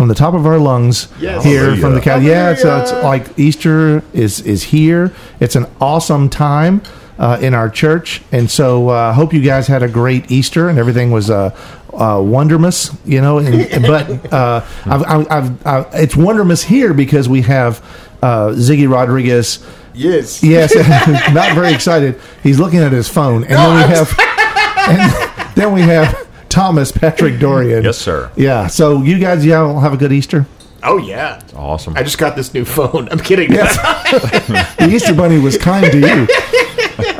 from the top of our lungs Yes. here from the Catholic. Yeah, it's, uh, it's like Easter is is here. It's an awesome time uh, in our church, and so uh, hope you guys had a great Easter and everything was uh, uh, wonderous. You know, and, but uh, I've, I've, I've, i it's wonderous here because we have uh, Ziggy Rodriguez. Yes. Yes, not very excited. He's looking at his phone, and then we have, and then we have Thomas Patrick Dorian. Yes, sir. Yeah. So you guys, y'all have a good Easter. Oh yeah. it's Awesome. I just got this new phone. I'm kidding. The Easter Bunny was kind to you.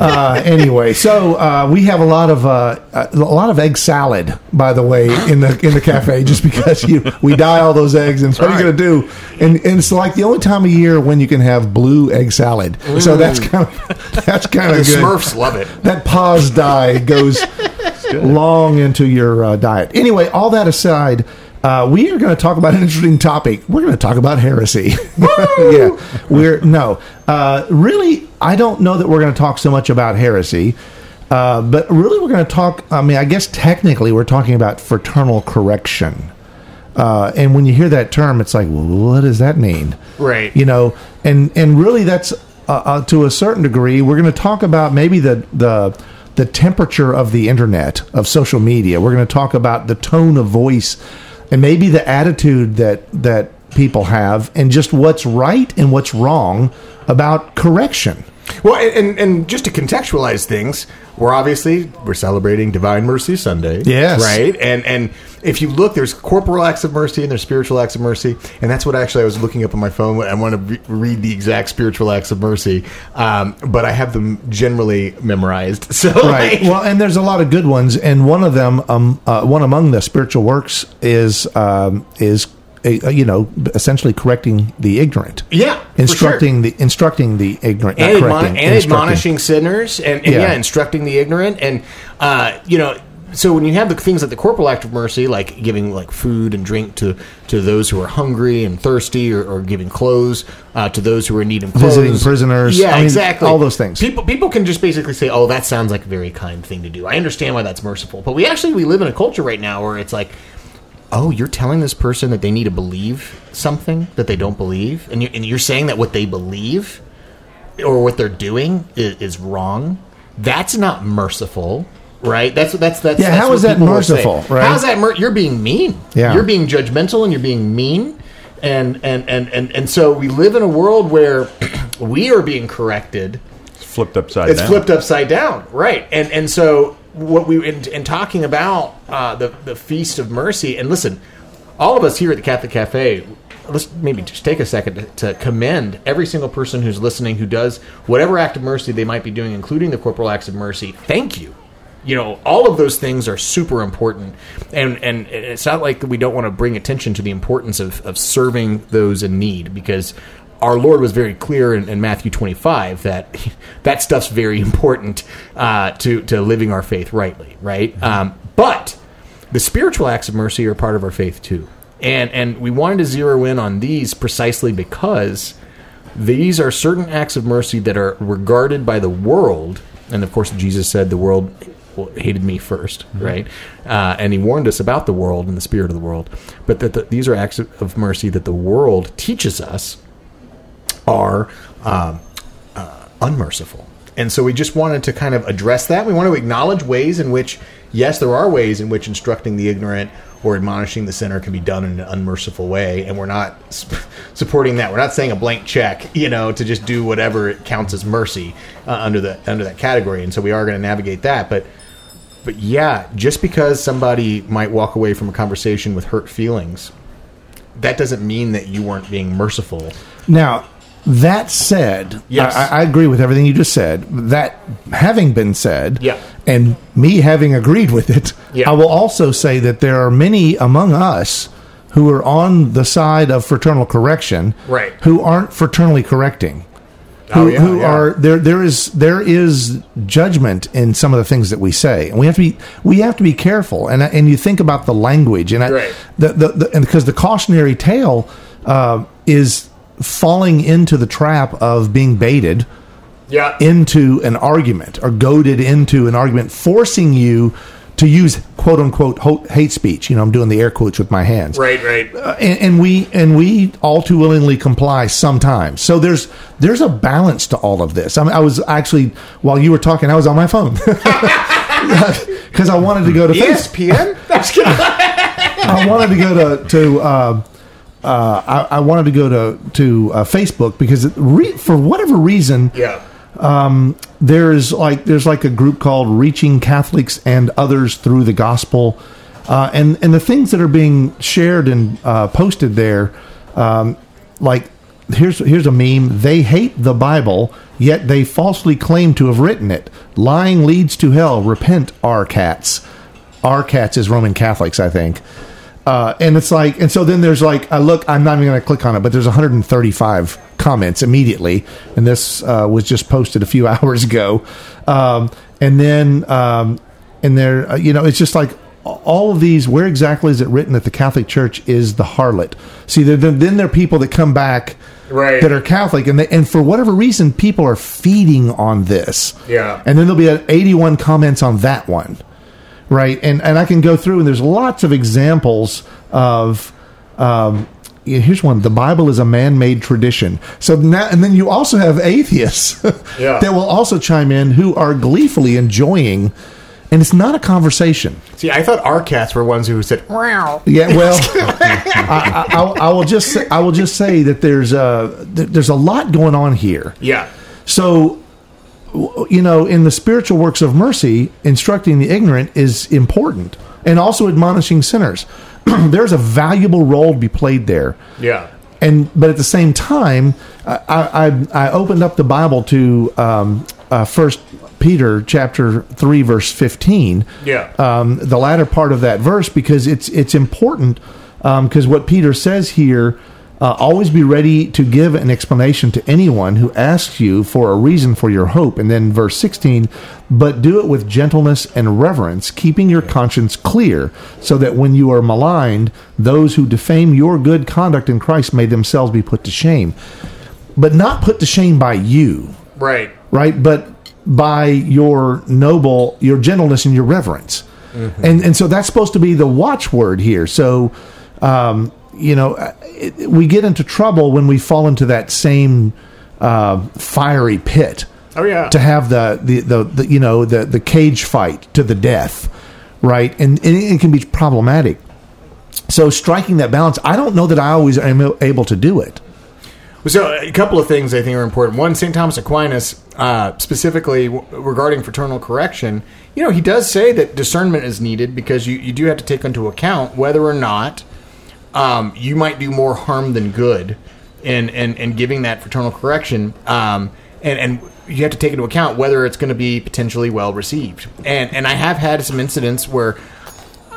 Uh, anyway, so uh, we have a lot of uh, a lot of egg salad, by the way, in the in the cafe, just because you we dye all those eggs, and what are you going to do? And, and it's like the only time of year when you can have blue egg salad. So that's kind of that's kind of good. Smurfs love it. that Paas dye goes long into your uh, diet. Anyway, all that aside, uh, we are going to talk about an interesting topic. We're going to talk about heresy. yeah, we're no, uh, really. I don't know that we're going to talk so much about heresy. Uh, but really, we're going to talk. I mean, I guess technically, we're talking about fraternal correction. Uh, and when you hear that term, it's like, well, what does that mean? Right. You know, and and really, that's uh, uh, to a certain degree. We're going to talk about maybe the the the temperature of the internet of social media. We're going to talk about the tone of voice and maybe the attitude that that people have, and just what's right and what's wrong about correction. Well, and, and just to contextualize things, we're obviously we're celebrating Divine Mercy Sunday. Yes. Right. And and if you look, there's corporal acts of mercy and there's spiritual acts of mercy, and that's what actually I was looking up on my phone. I want to re- read the exact spiritual acts of mercy, um, but I have them generally memorized. So right. like- Well, and there's a lot of good ones, and one of them, um, uh, one among the spiritual works is um, is uh, you know essentially correcting the ignorant. Yeah, instructing the instructing the ignorant, and, admon- and admonishing sinners and, and Yeah. yeah. instructing the ignorant and uh, you know so when you have the things like the corporal act of mercy like giving like food and drink to to those who are hungry and thirsty or, or giving clothes uh, to those who are in need of clothes Visiting prisoners. yeah I mean, exactly all those things. people people can just basically say oh that sounds like a very kind thing to do i understand why that's merciful but we actually we live in a culture right now where it's like oh, you're telling this person that they need to believe something that they don't believe, and you're, and you're saying that what they believe or what they're doing is, is wrong. That's not merciful, right? That's that's that's Yeah, that's how what is that people will say. merciful, right? How's that? Mer- you're being mean. Yeah. you're being judgmental and you're being mean. And, and, and, and, and so we live in a world where we are being corrected It's flipped upside down. it's down. flipped upside down, right? And and so what we in, in talking about uh, the the feast of mercy, and listen, all of us here at the Catholic Cafe, let's maybe just take a second to, to commend every single person who's listening who does whatever act of mercy they might be doing, including the corporal acts of mercy. Thank you. You know, all of those things are super important, and and it's not like we don't want to bring attention to the importance of of serving those in need because our Lord was very clear in, in Matthew 25 that that stuff's very important uh, to to living our faith rightly, right? Um, but the spiritual acts of mercy are part of our faith too, and and we wanted to zero in on these precisely because these are certain acts of mercy that are regarded by the world, and of course Jesus said the world hated me 1st right? Uh, and he warned us about the world and the spirit of the world, but that the, these are acts of, of mercy that the world teaches us are um, uh, unmerciful. And so we just wanted to kind of address that. We want to acknowledge ways in which, yes, there are ways in which instructing the ignorant or admonishing the sinner can be done in an unmerciful way. And we're not supporting that. We're not saying a blank check, you know, to just do whatever it counts as mercy uh, under the under that category. And so we are going to navigate that. But but yeah, just because somebody might walk away from a conversation with hurt feelings, that doesn't mean that you weren't being merciful. Now, that said, Yes. I, I agree with everything you just said. That having been said, Yeah. and me having agreed with it, Yeah. I will also say that there are many among us who are on the side of fraternal correction, Right. Who aren't fraternally correcting. Oh, Who, yeah, who yeah. are there? There is there is judgment in some of the things that we say, and we have to be we have to be careful. And and you think about the language, and I, Right. the, the, the and because the cautionary tale uh, is falling into the trap of being baited Yeah. into an argument or goaded into an argument, forcing you to use quote unquote hate speech. You know, I'm doing the air quotes with my hands. right. Right. Uh, and, and we and we all too willingly comply sometimes. So there's there's a balance to all of this. I, mean, I was actually while you were talking, I was on my phone because I wanted to go to Facebook. ESPN. That's good. I wanted to go to to uh, uh, I, I wanted to go to to uh, Facebook because re- for whatever reason yeah. There's like there's like a group called Reaching Catholics and Others Through the Gospel, uh, and and the things that are being shared and uh, posted there, um, like here's here's a meme. They hate the Bible, yet they falsely claim to have written it. Lying leads to hell. Repent, our cats. Our cats is Roman Catholics, I think. Uh, and it's like, and so then there's like, I look, I'm not even going to click on it, but there's 135 comments immediately, and this uh, was just posted a few hours ago. Um, and then, um, and there, uh, you know, it's just like all of these. Where exactly is it written that the Catholic Church is the harlot? See, there, then then there are people that come back. Right. That are Catholic, and they, and for whatever reason, people are feeding on this. Yeah. and then there'll be uh, 81 comments on that one right? And and I can go through and there's lots of examples of. Um, here's one: the Bible is a man-made tradition. So now, and then you also have atheists Yeah. that will also chime in who are gleefully enjoying, and it's not a conversation. See, I thought our cats were ones who said, "Wow." Yeah, well, I, I, I, I will just say, I will just say that there's a there's a lot going on here. Yeah. So, you know, in the spiritual works of mercy, instructing the ignorant is important, and also admonishing sinners. There's a valuable role to be played there. Yeah. And but at the same time, I I, I opened up the Bible to um, uh, First Peter chapter three verse fifteen. Yeah. Um, the latter part of that verse because it's it's important because what Peter says here. Uh, always be ready to give an explanation to anyone who asks you for a reason for your hope. And then verse 16, but do it with gentleness and reverence, keeping your conscience clear, so that when you are maligned, those who defame your good conduct in Christ may themselves be put to shame. But not put to shame by you, Right. right? But by your noble, your gentleness and your reverence. And and so that's supposed to be the watchword here. So, um, you know, uh, it, we get into trouble when we fall into that same uh, fiery pit. Oh, yeah. To have the, the, the, the you know the the cage fight to the death, right? And, and it can be problematic. So striking that balance, I don't know that I always am able to do it. So, a couple of things I think are important. One, St. Thomas Aquinas, uh, specifically w- regarding fraternal correction, you know, he does say that discernment is needed because you, you do have to take into account whether or not um, you might do more harm than good in, in, in giving that fraternal correction. Um, and, and you have to take into account whether it's going to be potentially well received. And, and I have had some incidents where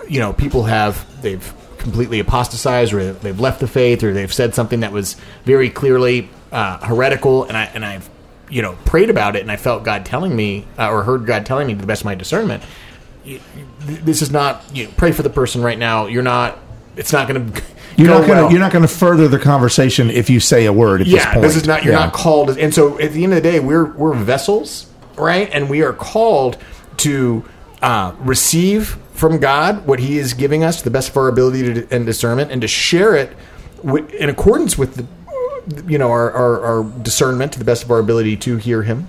you know people have they've completely apostatized or they've left the faith or they've said something that was very clearly uh, heretical and I and I've you know prayed about it and I felt God telling me uh, or heard God telling me to the best of my discernment this is not you know, pray for the person right now you're not it's not going to You're go not going to well. you're not going to further the conversation if you say a word at this yeah, point. this is not you're Yeah. not called, and so at the end of the day, we're we're vessels, right? And we are called to uh, receive from God what He is giving us to the best of our ability to, and discernment, and to share it in accordance with the you know our, our, our discernment to the best of our ability to hear Him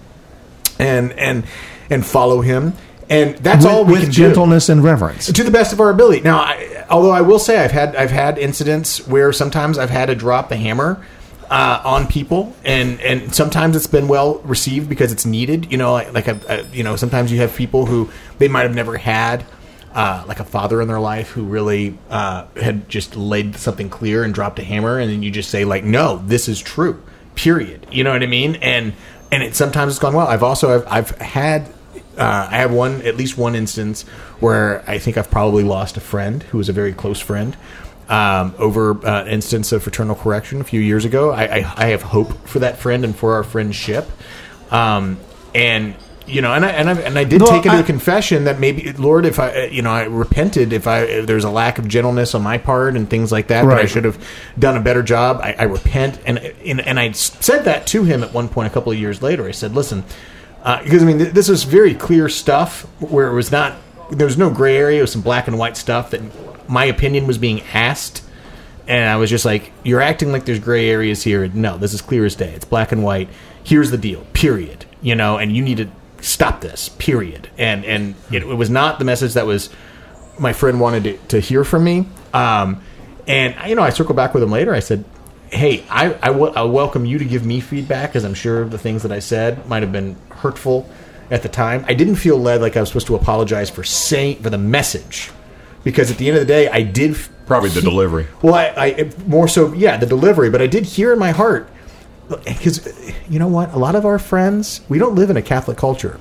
and and and follow Him. And that's with, all we with can do gentleness and reverence. to the best of our ability. Now, I, although I will say I've had I've had incidents where sometimes I've had to drop the hammer uh, on people, and and sometimes it's been well received because it's needed. You know, like, like a, a, you know, sometimes you have people who they might have never had. Uh, like a father in their life who really uh, had just laid something clear and dropped a hammer, and then you just say like, "No, this is true." Period. You know what I mean? And and it sometimes it's gone well. I've also I've, I've had uh, I have one, at least one instance where I think I've probably lost a friend who was a very close friend, um, over uh, an instance of fraternal correction a few years ago. I, I, I have hope for that friend and for our friendship. Um, and you know, and I and I, and I did No, take into I- a confession that maybe, Lord, if I, you know, I repented if I if there's a lack of gentleness on my part and things like that, that I should have done a better job. I, I repent, and, and and I said that to him at one point a couple of years later. I said, listen, uh, because I mean, th- this was very clear stuff where it was not there was no gray area. It was some black and white stuff that my opinion was being asked. And I was just like, "You're acting like there's gray areas here. No, this is clear as day. It's black and white. Here's the deal. Period. You know, and you need to stop this. Period. And and it, it was not the message that was my friend wanted to, to hear from me. Um, and you know, I circled back with him later. I said, "Hey, I I welcome you to give me feedback, because I'm sure the things that I said might have been hurtful at the time. I didn't feel led like I was supposed to apologize for saying for the message." Because at the end of the day, I did f- Probably the delivery. well, I, I more so, yeah, the delivery. But I did hear in my heart because you know what? A lot of our friends, we don't live in a Catholic culture.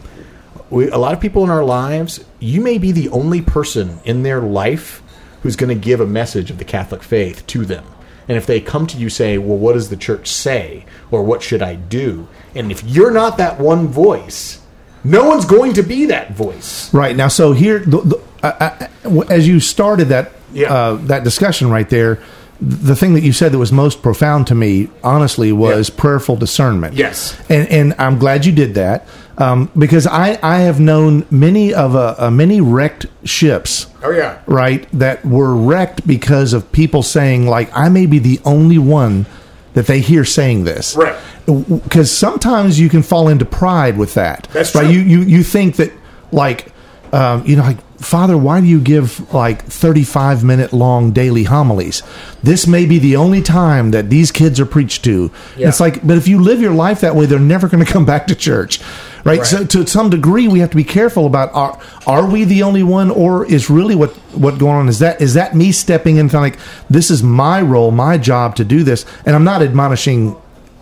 We, a lot of people in our lives, you may be the only person in their life who's going to give a message of the Catholic faith to them. And if they come to you say, "Well, what does the church say?" or "What should I do?" and if you're not that one voice, no one's going to be that voice. Right now, so here, the, the, as you started that Yeah. uh, that discussion right there, the thing that you said that was most profound to me, honestly, was Yeah. prayerful discernment. Yes. and and I'm glad you did that um, because I I have known many of uh, uh, many wrecked ships. Oh yeah. right that were wrecked because of people saying like i may be the only one that they hear saying this Right. because sometimes you can fall into pride with that That's right true. you you you think that like um, you know like father why do you give like 35 minute long daily homilies this may be the only time that these kids are preached to Yeah. it's like but if you live your life that way they're never going to come back to church right? Right. so to some degree we have to be careful about are are we the only one or is really what what going on is that is that me stepping in kind of like this is my role my job to do this and i'm not admonishing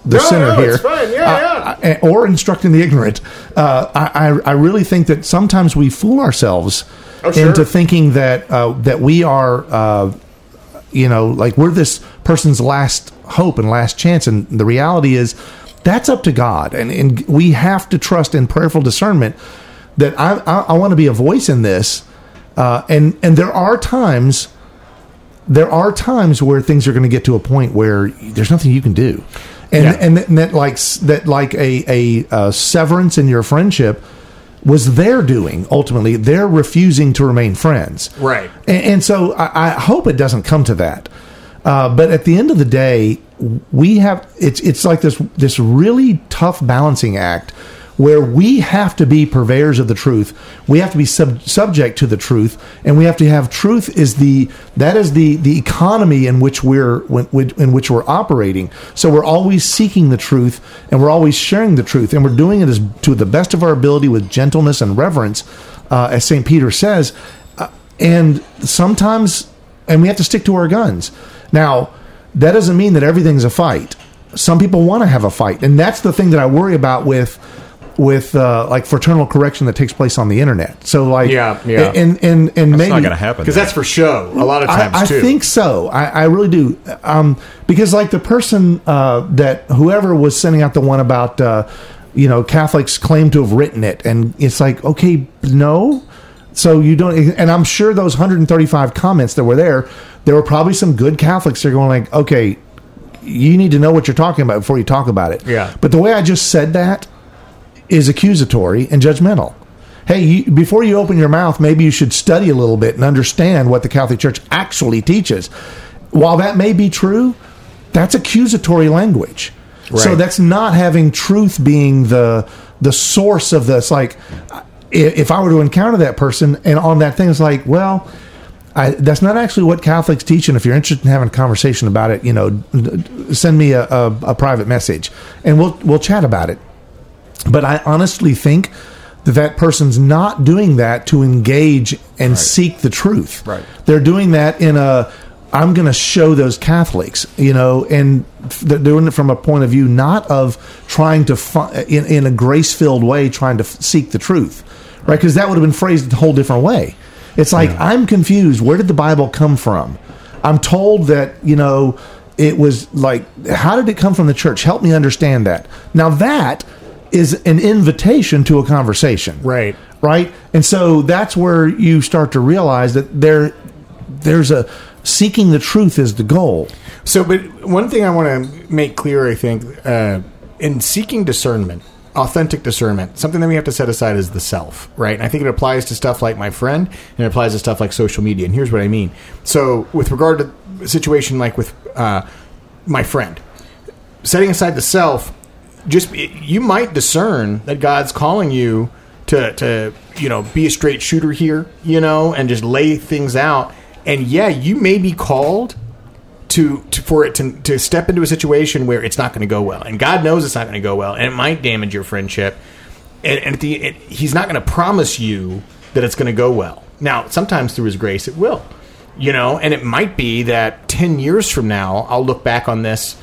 the No, sinner no, here. Yeah, Uh, yeah. uh, or instructing the ignorant uh, I, I really think that sometimes we fool ourselves Oh, sure. into thinking that uh, that we are uh, you know like we're this person's last hope and last chance and the reality is that's up to god and, and we have to trust in prayerful discernment that i i, I want to be a voice in this uh, and and there are times there are times where things are going to get to a point where there's nothing you can do and Yeah. and, that, and that like that like a a uh, severance in your friendship was their doing ultimately they're refusing to remain friends Right. and, and so I, I hope it doesn't come to that. Uh, but at the end of the day, we have it's it's like this this really tough balancing act where we have to be purveyors of the truth. We have to be sub- subject to the truth, and we have to have truth is the that is the the economy in which we're in which we're operating. So we're always seeking the truth, and we're always sharing the truth, and we're doing it as to the best of our ability with gentleness and reverence, uh, as Saint Peter says. Uh, and sometimes and we have to stick to our guns. Now, that doesn't mean that everything's a fight. Some people want to have a fight, and that's the thing that I worry about with with uh, like fraternal correction that takes place on the internet. So, like, Yeah, yeah. and and and It's maybe not going to happen. Because that's for show a lot of times I, I too. think so. I, I really do. Um, because like the person uh, that whoever was sending out the one about uh, you know Catholics claim to have written it, and it's like okay, no. So you don't, and I'm sure those 135 comments that were there, there were probably some good Catholics that are going like, okay, you need to know what you're talking about before you talk about it. Yeah. But the way I just said that is accusatory and judgmental. Hey, you, before you open your mouth, maybe you should study a little bit and understand what the Catholic Church actually teaches. While that may be true, that's accusatory language. So that's not having truth being the the source of this. Like, if I were to encounter that person and on that thing, it's like, well, I, that's not actually what Catholics teach. And if you're interested in having a conversation about it, you know, send me a, a, a private message and we'll we'll chat about it. But I honestly think that that person's not doing that to engage and seek the truth. Right. They're doing that in a I'm going to show those Catholics, you know, and they're doing it from a point of view not of trying to fi- in in a grace filled way trying to f- seek the truth, right? Because that would have been phrased a whole different way. It's like I'm confused. Where did the Bible come from? I'm told that you know it was like, how did it come from the church? Help me understand that. Now that is an invitation to a conversation, Right. Right, and so that's where you start to realize that there, there's a seeking the truth is the goal. So, but one thing I want to make clear, I think, uh, in seeking discernment, authentic discernment, something that we have to set aside is the self, right? And I think it applies to stuff like my friend, and it applies to stuff like social media. And here's what I mean. So, with regard to a situation like with uh, my friend, setting aside the self, just you might discern that God's calling you to to you know be a straight shooter here, you know, and just lay things out. And yeah, you may be called to, to for it to, to step into a situation where it's not going to go well, and God knows it's not going to go well, and it might damage your friendship. And, and at the, it, He's not going to promise you that it's going to go well. Now, sometimes through His grace, it will, you know, and it might be that ten years from now, I'll look back on this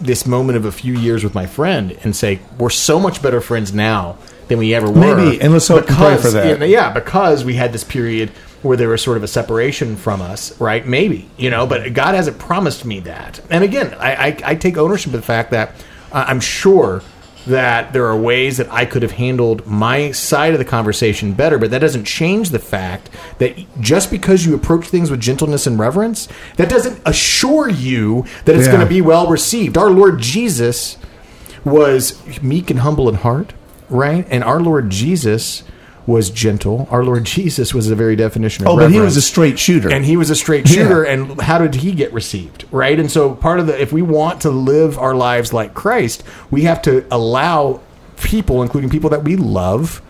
this moment of a few years with my friend and say we're so much better friends now than we ever were. Maybe, and let's hope and pray for that. Yeah, because we had this period where there was sort of a separation from us, right? Maybe, you know, but God hasn't promised me that. And again, I, I, I take ownership of the fact that uh, I'm sure that there are ways that I could have handled my side of the conversation better, but that doesn't change the fact that just because you approach things with gentleness and reverence, that doesn't assure you that it's Yeah. going to be well received. Our Lord Jesus was meek and humble in heart, right? And our Lord Jesus was gentle. Our Lord Jesus was the very definition of Oh, but he was a straight shooter. And he was a straight Yeah. shooter. And how did he get received? Right. And so part of the, if we want to live our lives like Christ, we have to allow people, including people that we love,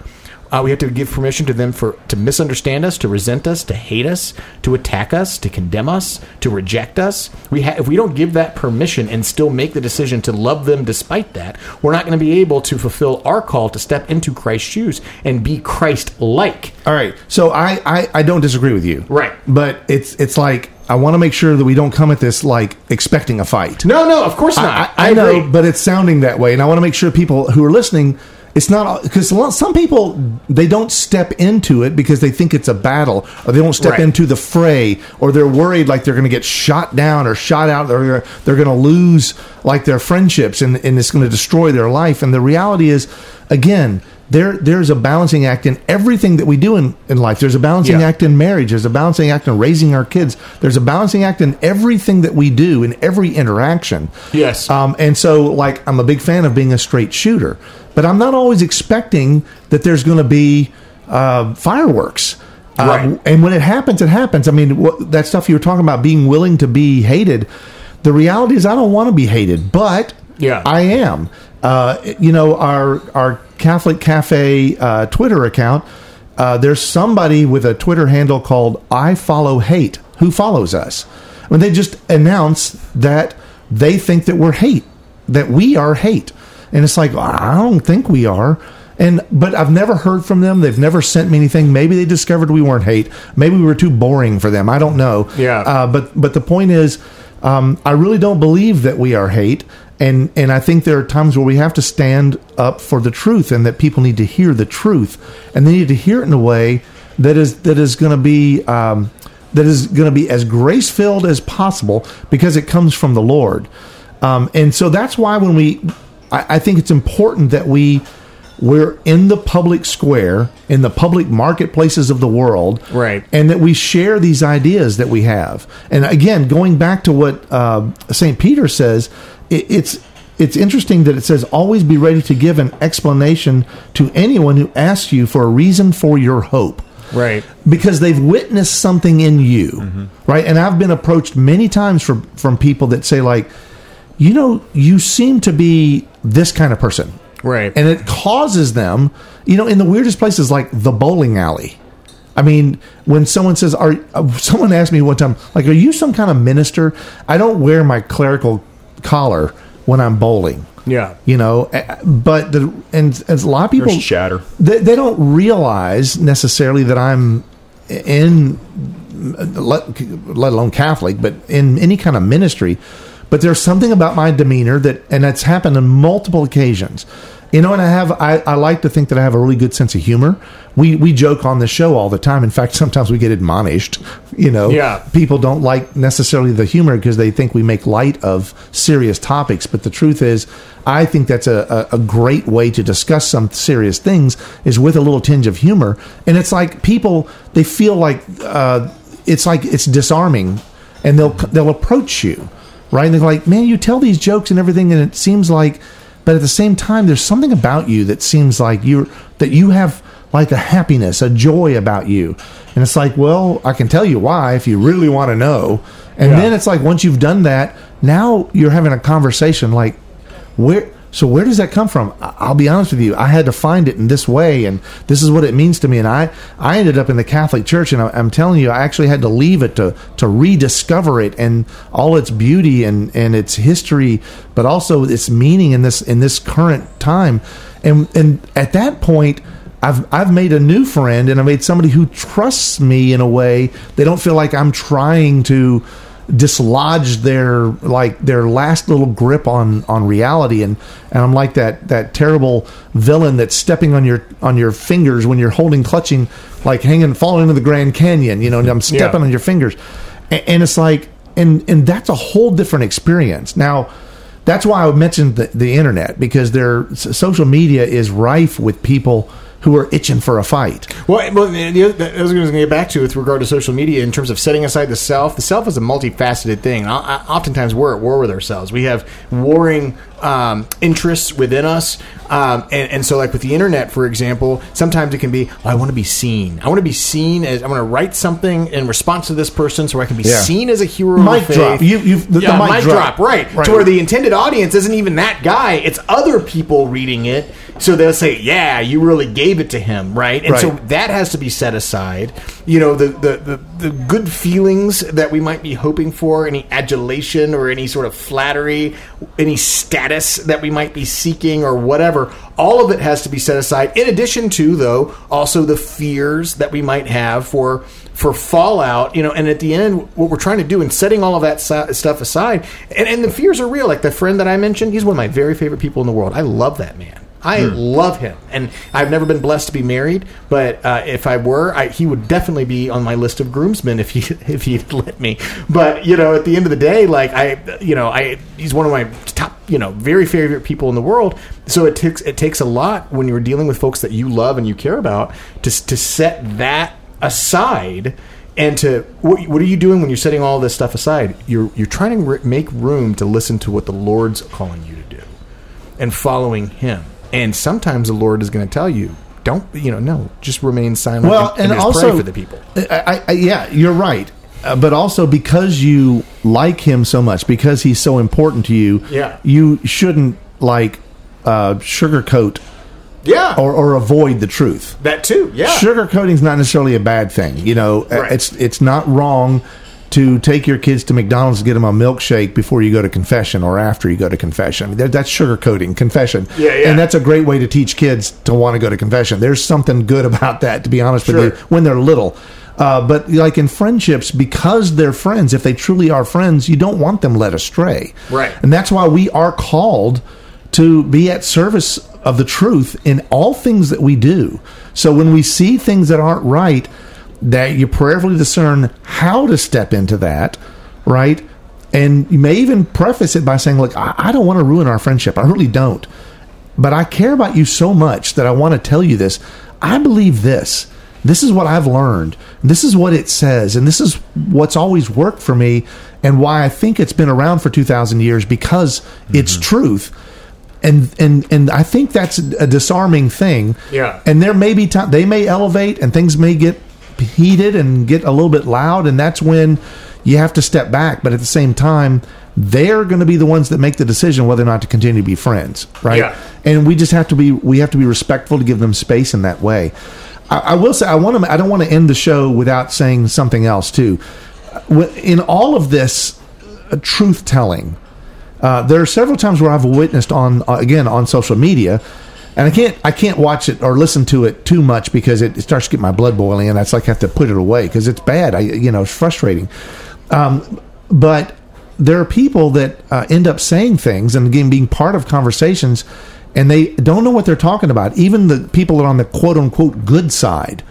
uh, we have to give permission to them for to misunderstand us, to resent us, to hate us, to attack us, to condemn us, to reject us. We ha- if we don't give that permission and still make the decision to love them despite that, we're not going to be able to fulfill our call to step into Christ's shoes and be Christ-like. All right. So I, I, I don't disagree with you. Right. But it's it's like I want to make sure that we don't come at this like expecting a fight. No, no, of course not. I, I, know, agree. but it's sounding that way, and I want to make sure people who are listening. It's not because some people they don't step into it because they think it's a battle, or they don't step Right. into the fray, or they're worried like they're going to get shot down or shot out, or they're going to lose like their friendships, and, and it's going to destroy their life. And the reality is, again, there there's a balancing act in everything that we do in, in life. There's a balancing Yeah. act in marriage. There's a balancing act in raising our kids. There's a balancing act in everything that we do in every interaction. Yes. Um, and so, like, I'm a big fan of being a straight shooter, but I'm not always expecting that there's going to be uh, fireworks. Uh, Right. and when it happens, it happens. I mean, what, that stuff you were talking about, being willing to be hated. The reality is, I don't want to be hated, but Yeah. I am. Uh, you know, our our Catholic Cafe uh, Twitter account. Uh, there's somebody with a Twitter handle called I Follow Hate who follows us. When they just announce that they think that we're hate, that we are hate, and it's like I don't think we are. And but I've never heard from them. They've never sent me anything. Maybe they discovered we weren't hate. Maybe we were too boring for them. I don't know. Yeah. Uh, but but the point is, um, I really don't believe that we are hate, and and I think there are times where we have to stand up for the truth, and that people need to hear the truth, and they need to hear it in a way that is that is going to be. Um, that is going to be as grace filled as possible because it comes from the Lord, um, and so that's why when we, I, I think it's important that we we're in the public square in the public marketplaces of the world Right. and that we share these ideas that we have. And again, going back to what uh, Saint Peter says, it, it's it's interesting that it says always be ready to give an explanation to anyone who asks you for a reason for your hope. Right. Because they've witnessed something in you, right? And I've been approached many times from from people that say like, you know, you seem to be this kind of person, Right. and it causes them, you know, in the weirdest places like the bowling alley. I mean, when someone says, "Are," uh, someone asked me one time, like, "Are you some kind of minister?" I don't wear my clerical collar when I'm bowling. Yeah. You know, but the and, and a lot of people There's chatter. They, they don't realize necessarily that I'm in, let, let alone Catholic, but in any kind of ministry. But there's something about my demeanor that, and that's happened on multiple occasions. You know, and I have I, I like to think that I have a really good sense of humor. We we joke on the show all the time. In fact, sometimes we get admonished. You know, Yeah. people don't like necessarily the humor because they think we make light of serious topics. But the truth is, I think that's a, a, a great way to discuss some serious things is with a little tinge of humor. And it's like people they feel like uh, it's like it's disarming, and they'll they'll approach you, right? And they're like, "Man, you tell these jokes and everything, and it seems like." But at the same time, there's something about you that seems like you're that you have like a happiness, a joy about you. And it's like, well, I can tell you why if you really want to know. And Yeah. then it's like once you've done that, now you're having a conversation like where so where does that come from? I'll be honest with you. I had to find it in this way, and this is what it means to me. And I, I ended up in the Catholic Church, and I, I'm telling you, I actually had to leave it to to rediscover it and all its beauty and and its history, but also its meaning in this in this current time. And and at that point, I've I've made a new friend, and I made somebody who trusts me in a way. They don't feel like I'm trying to dislodge their like their last little grip on on reality. And and I'm like that that terrible villain that's stepping on your on your fingers when you're holding clutching like hanging falling into the Grand Canyon you know and I'm stepping Yeah. on your fingers. And, and it's like and and that's a whole different experience. Now that's why I mentioned the, the internet because their social media is rife with people who are itching for a fight Well, well the, the, that was I was going to get back to with regard to social media in terms of setting aside the self. The self is a multifaceted thing. I, I, oftentimes, we're at war with ourselves. We have warring um, interests within us, um, and, and so, like with the internet, for example, sometimes it can be, I want to be seen. I want to be seen as I want to write something in response to this person, so I can be Yeah. seen as a hero. Mic drop. You- you've- the- the mic mic drop. drop. Right. Right. To where the intended audience isn't even that guy; it's other people reading it. So they'll say, "Yeah, you really gave it to him, right?" And so that has to be set aside. You know, the, the, the, the good feelings that we might be hoping for, any adulation or any sort of flattery, any status that we might be seeking or whatever, all of it has to be set aside. In addition to, though, also the fears that we might have for for fallout, you know, and at the end, what we're trying to do in setting all of that si- stuff aside, and, and the fears are real. Like the friend that I mentioned, he's one of my very favorite people in the world. I love that man. I love him, and I've never been blessed to be married. But uh, if I were, I, he would definitely be on my list of groomsmen if he if he'd let me. But you know, at the end of the day, like I, you know, I he's one of my top, you know, very favorite people in the world. So it takes it takes a lot when you're dealing with folks that you love and you care about to to set that aside and to what, what are you doing when you're setting all this stuff aside you're you're trying to re- make room to listen to what the lord's calling you to do and following him and sometimes the lord is going to tell you don't you know no just remain silent well, and, and, and just also pray for the people I, I, yeah, you're right. Uh, but also because you like him so much, because he's so important to you, Yeah. you shouldn't like uh, sugarcoat yeah or, or avoid the truth. that too yeah Sugarcoating is not necessarily a bad thing. You know, Uh, Right. it's it's not wrong to take your kids to McDonald's to get them a milkshake before you go to confession or after you go to confession. I mean, that's sugarcoating confession. Yeah, yeah. And that's a great way to teach kids to want to go to confession. There's something good about that, to be honest Sure. with you, when they're little. Uh, but like in friendships, because they're friends, if they truly are friends, you don't want them led astray. Right. And that's why we are called to be at service of the truth in all things that we do. So when we see things that aren't right, that you prayerfully discern how to step into that, right? And you may even preface it by saying, Look, I, I don't want to ruin our friendship. I really don't. But I care about you so much that I want to tell you this. I believe this. This is what I've learned. This is what it says. And this is what's always worked for me and why I think it's been around for 2,000 years because mm-hmm. it's truth. And, and and I think that's a disarming thing. Yeah. And there may be time they may elevate and things may get heated and get a little bit loud, and that's when you have to step back. But at the same time, they're going to be the ones that make the decision whether or not to continue to be friends, right? Yeah. And we just have to be we have to be respectful to give them space in that way. I, I will say I want to I don't want to end the show without saying something else too. In all of this uh, truth telling, uh, there are several times where I've witnessed on uh, again on social media, and I can't I can't watch it or listen to it too much because it, it starts to get my blood boiling, and that's like I have to put it away because it's bad. I you know it's frustrating. Um, but there are people that uh, end up saying things and again being part of conversations, and they don't know what they're talking about. Even the people that are on the quote unquote good side,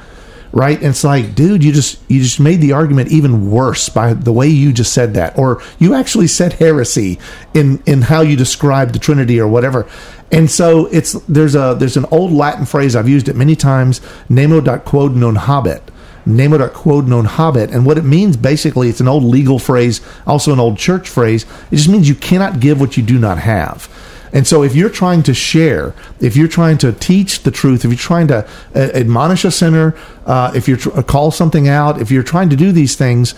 right? And it's like, dude, you just you just made the argument even worse by the way you just said that, or you actually said heresy in in how you described the Trinity or whatever. And so it's there's a there's an old Latin phrase I've used it many times. Nemo quod non habet. Nemo quod non habet. And what it means basically, it's an old legal phrase, also an old church phrase. It just means you cannot give what you do not have. And so, if you're trying to share, if you're trying to teach the truth, if you're trying to uh, admonish a sinner, uh, if you're tr- uh, call something out, if you're trying to do these things,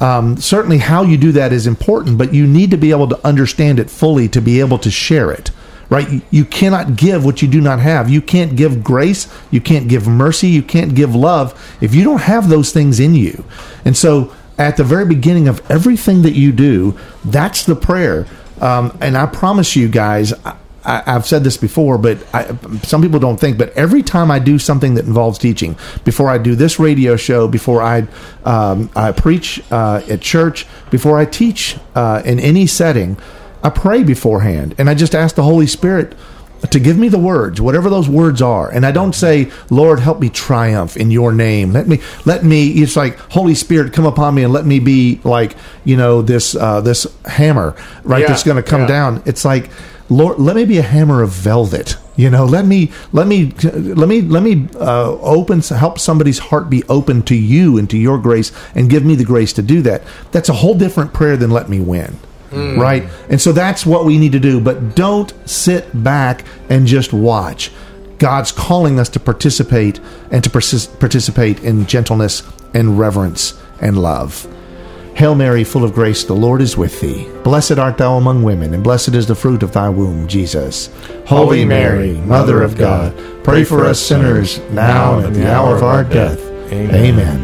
um, certainly how you do that is important. But you need to be able to understand it fully to be able to share it. Right? You cannot give what you do not have. You can't give grace. You can't give mercy. You can't give love if you don't have those things in you. And so, at the very beginning of everything that you do, that's the prayer um, and I promise you guys, I, have said this before, but I, some people don't think. But every time I do something that involves teaching, before I do this radio show, before I, um, I preach uh, at church, before I teach uh, in any setting, I pray beforehand, and I just ask the Holy Spirit to give me the words, whatever those words are. And I don't say, Lord, help me triumph in your name. Let me, let me, it's like, Holy Spirit, come upon me and let me be like, you know, this, uh, this hammer, right? Yeah, that's going to come yeah. down. It's like, Lord, let me be a hammer of velvet. You know, let me, let me, let me, let me uh, open, help somebody's heart be open to you and to your grace, and give me the grace to do that. That's a whole different prayer than let me win. Mm. Right? And so that's what we need to do. But don't sit back and just watch. God's calling us to participate and to persist, participate in gentleness and reverence and love. Hail Mary, full of grace, the Lord is with thee. Blessed art thou among women, and blessed is the fruit of thy womb, Jesus. Holy Mary, Mother of God, pray for us sinners, now and at the hour of our death. Amen. Amen.